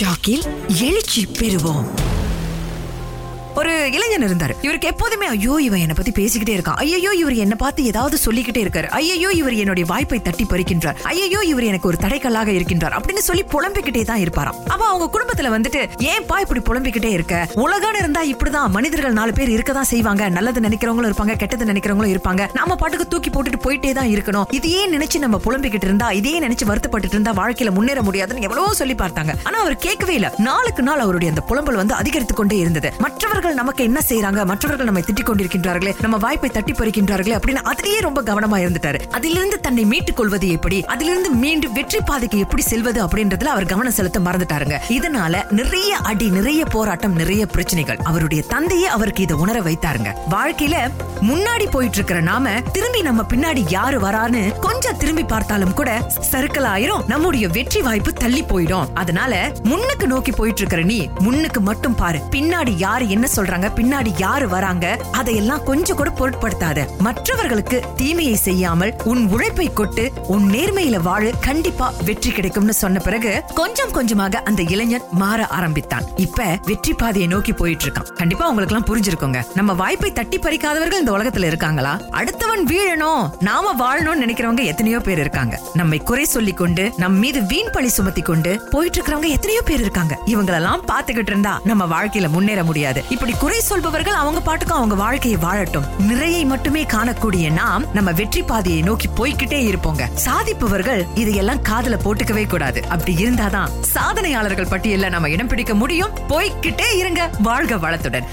ஷாக்கில் எழுச்சி பெறுவோம். ஒரு இளைஞன் இருந்தாரு. இவருக்கு எப்போதுமே ஐயோ இவன் என்ன பத்தி பேசிக்கிட்டே இருக்கான். ஐயோ இவர் என்ன பார்த்து ஏதாவது சொல்லிக்கிட்டே இருக்காரு. ஐயோ இவர் என்னுடைய வாய்ப்பை தட்டி பறிக்கின்றார். ஐயோ இவர் எனக்கு ஒரு தடைக்கல்லாக இருக்கின்றார் அப்படின்னு சொல்லி புலம்பிக்கிட்டே தான் இருப்பாராம். அப்ப அவங்க குடும்பத்துல வந்துட்டு ஏன்பா இப்படி புலம்பிக்கிட்டே இருக்க? உலகம் இருந்தா இப்படிதான் மனிதர்கள் நாலு பேர் இருக்கதான் செய்வாங்க. நல்லது நினைக்கிறவங்களும் இருப்பாங்க கெட்டது நினைக்கிறவங்களும் இருப்பாங்க. நாம பாட்டுக்கு தூக்கி போட்டுட்டு போயிட்டே தான் இருக்கணும். இதையே நினைச்சு நம்ம புலம்பிக்கிட்டு இருந்தா இதையே நினைச்சு வருத்தப்பட்டு இருந்தா வாழ்க்கையில முன்னேற முடியாதுன்னு எவ்வளவோ சொல்லி பார்த்தாங்க. ஆனா அவர் கேட்கவே இல்ல. நாளுக்கு நாள் அவருடைய அந்த புலம்பல் வந்து அதிகரித்து கொண்டே இருந்தது. மற்றவர்கள் மற்றவர்கள் நமக்கு என்ன செய்யறாங்க மற்றவர்கள் நம்மை திட்டிக் கொண்டிருக்கின்றார்களே நம்ம வாய்ப்பை தட்டி பறிக்கின்றார்களே அப்படின்னு அதிலேயே ரொம்ப கவனமா இருந்துட்டாரு. அதிலிருந்து தன்னை மீட்டுக் கொள்வது எப்படி? அதிலிருந்து மீண்டும் வெற்றி பாதைக்கு எப்படி செல்வது அப்படின்றதுல அவர் கவனம் செலுத்த மறந்துட்டாருங்க. இதனால நிறைய அடி நிறைய போராட்டம் நிறைய பிரச்சனைகள். அவருடைய தந்தையே அவருக்கு இதை உணர வைத்தாருங்க. வாழ்க்கையில முன்னாடி போயிட்டு இருக்கிற நாம திரும்பி நம்ம பின்னாடி யாரு வரான்னு கொஞ்சம் திரும்பி பார்த்தாலும் கூட சர்க்கிள் ஆயிரும் நம்முடைய வெற்றி வாய்ப்பு தள்ளி போயிடும். அதனால முன்னுக்கு நோக்கி போயிட்டு இருக்கிற நீ முன்னுக்கு மட்டும் பாரு. பின்னாடி யாரு என்ன சொல்றாங்க பின்னாடி யாரு வராங்க அதையெல்லாம் கொஞ்சம் கூட பொருட்படுத்தாத. மற்றவர்களுக்கு தீமையை செய்யாமல் உன் உழைப்பை கொட்டு உன் நேர்மையில வாழு கண்டிப்பா வெற்றி கிடைக்கும்னு சொன்ன பிறகு கொஞ்சம் கொஞ்சமாக அந்த இளைஞன் மாற ஆரம்பித்தான். இப்ப வெற்றி பாதையை நோக்கி போயிட்டு இருக்கான் கண்டிப்பா உங்களுக்கு எல்லாம் புரிஞ்சிருக்கோங்க. நம்ம வாய்ப்பை தட்டி பறிக்காதவர்கள் இந்த உலகத்துல இருக்காங்களா? அடுத்தவன் வீழணும் நாம வாழணும்னு நினைக்கிறவங்க எத்தனையோ பேர் இருக்காங்க. நம்மை குறை சொல்லி கொண்டு நம் மீது வீண் பழி சுமத்தி கொண்டு போயிட்டு இருக்கிறவங்க எத்தனையோ பேர் இருக்காங்க. இவங்களெல்லாம் பாத்துக்கிட்டு இருந்தா நம்ம வாழ்க்கையில முன்னேற முடியாது. இப்படி குறை சொல்பவர்கள் அவங்க பாட்டுக்கும் அவங்க வாழ்க்கையை வாழட்டும். நிறையை மட்டுமே காணக்கூடிய நாம் நம்ம வெற்றி பாதையை நோக்கி போய்கிட்டே இருப்போங்க. சாதிப்பவர்கள் இதையெல்லாம் காதல போட்டுக்கவே கூடாது. அப்படி இருந்தாதான் சாதனையாளர்கள் பட்டியல நம்ம இடம் பிடிக்க முடியும். போய்கிட்டே இருங்க. வாழ்க வளத்துடன்.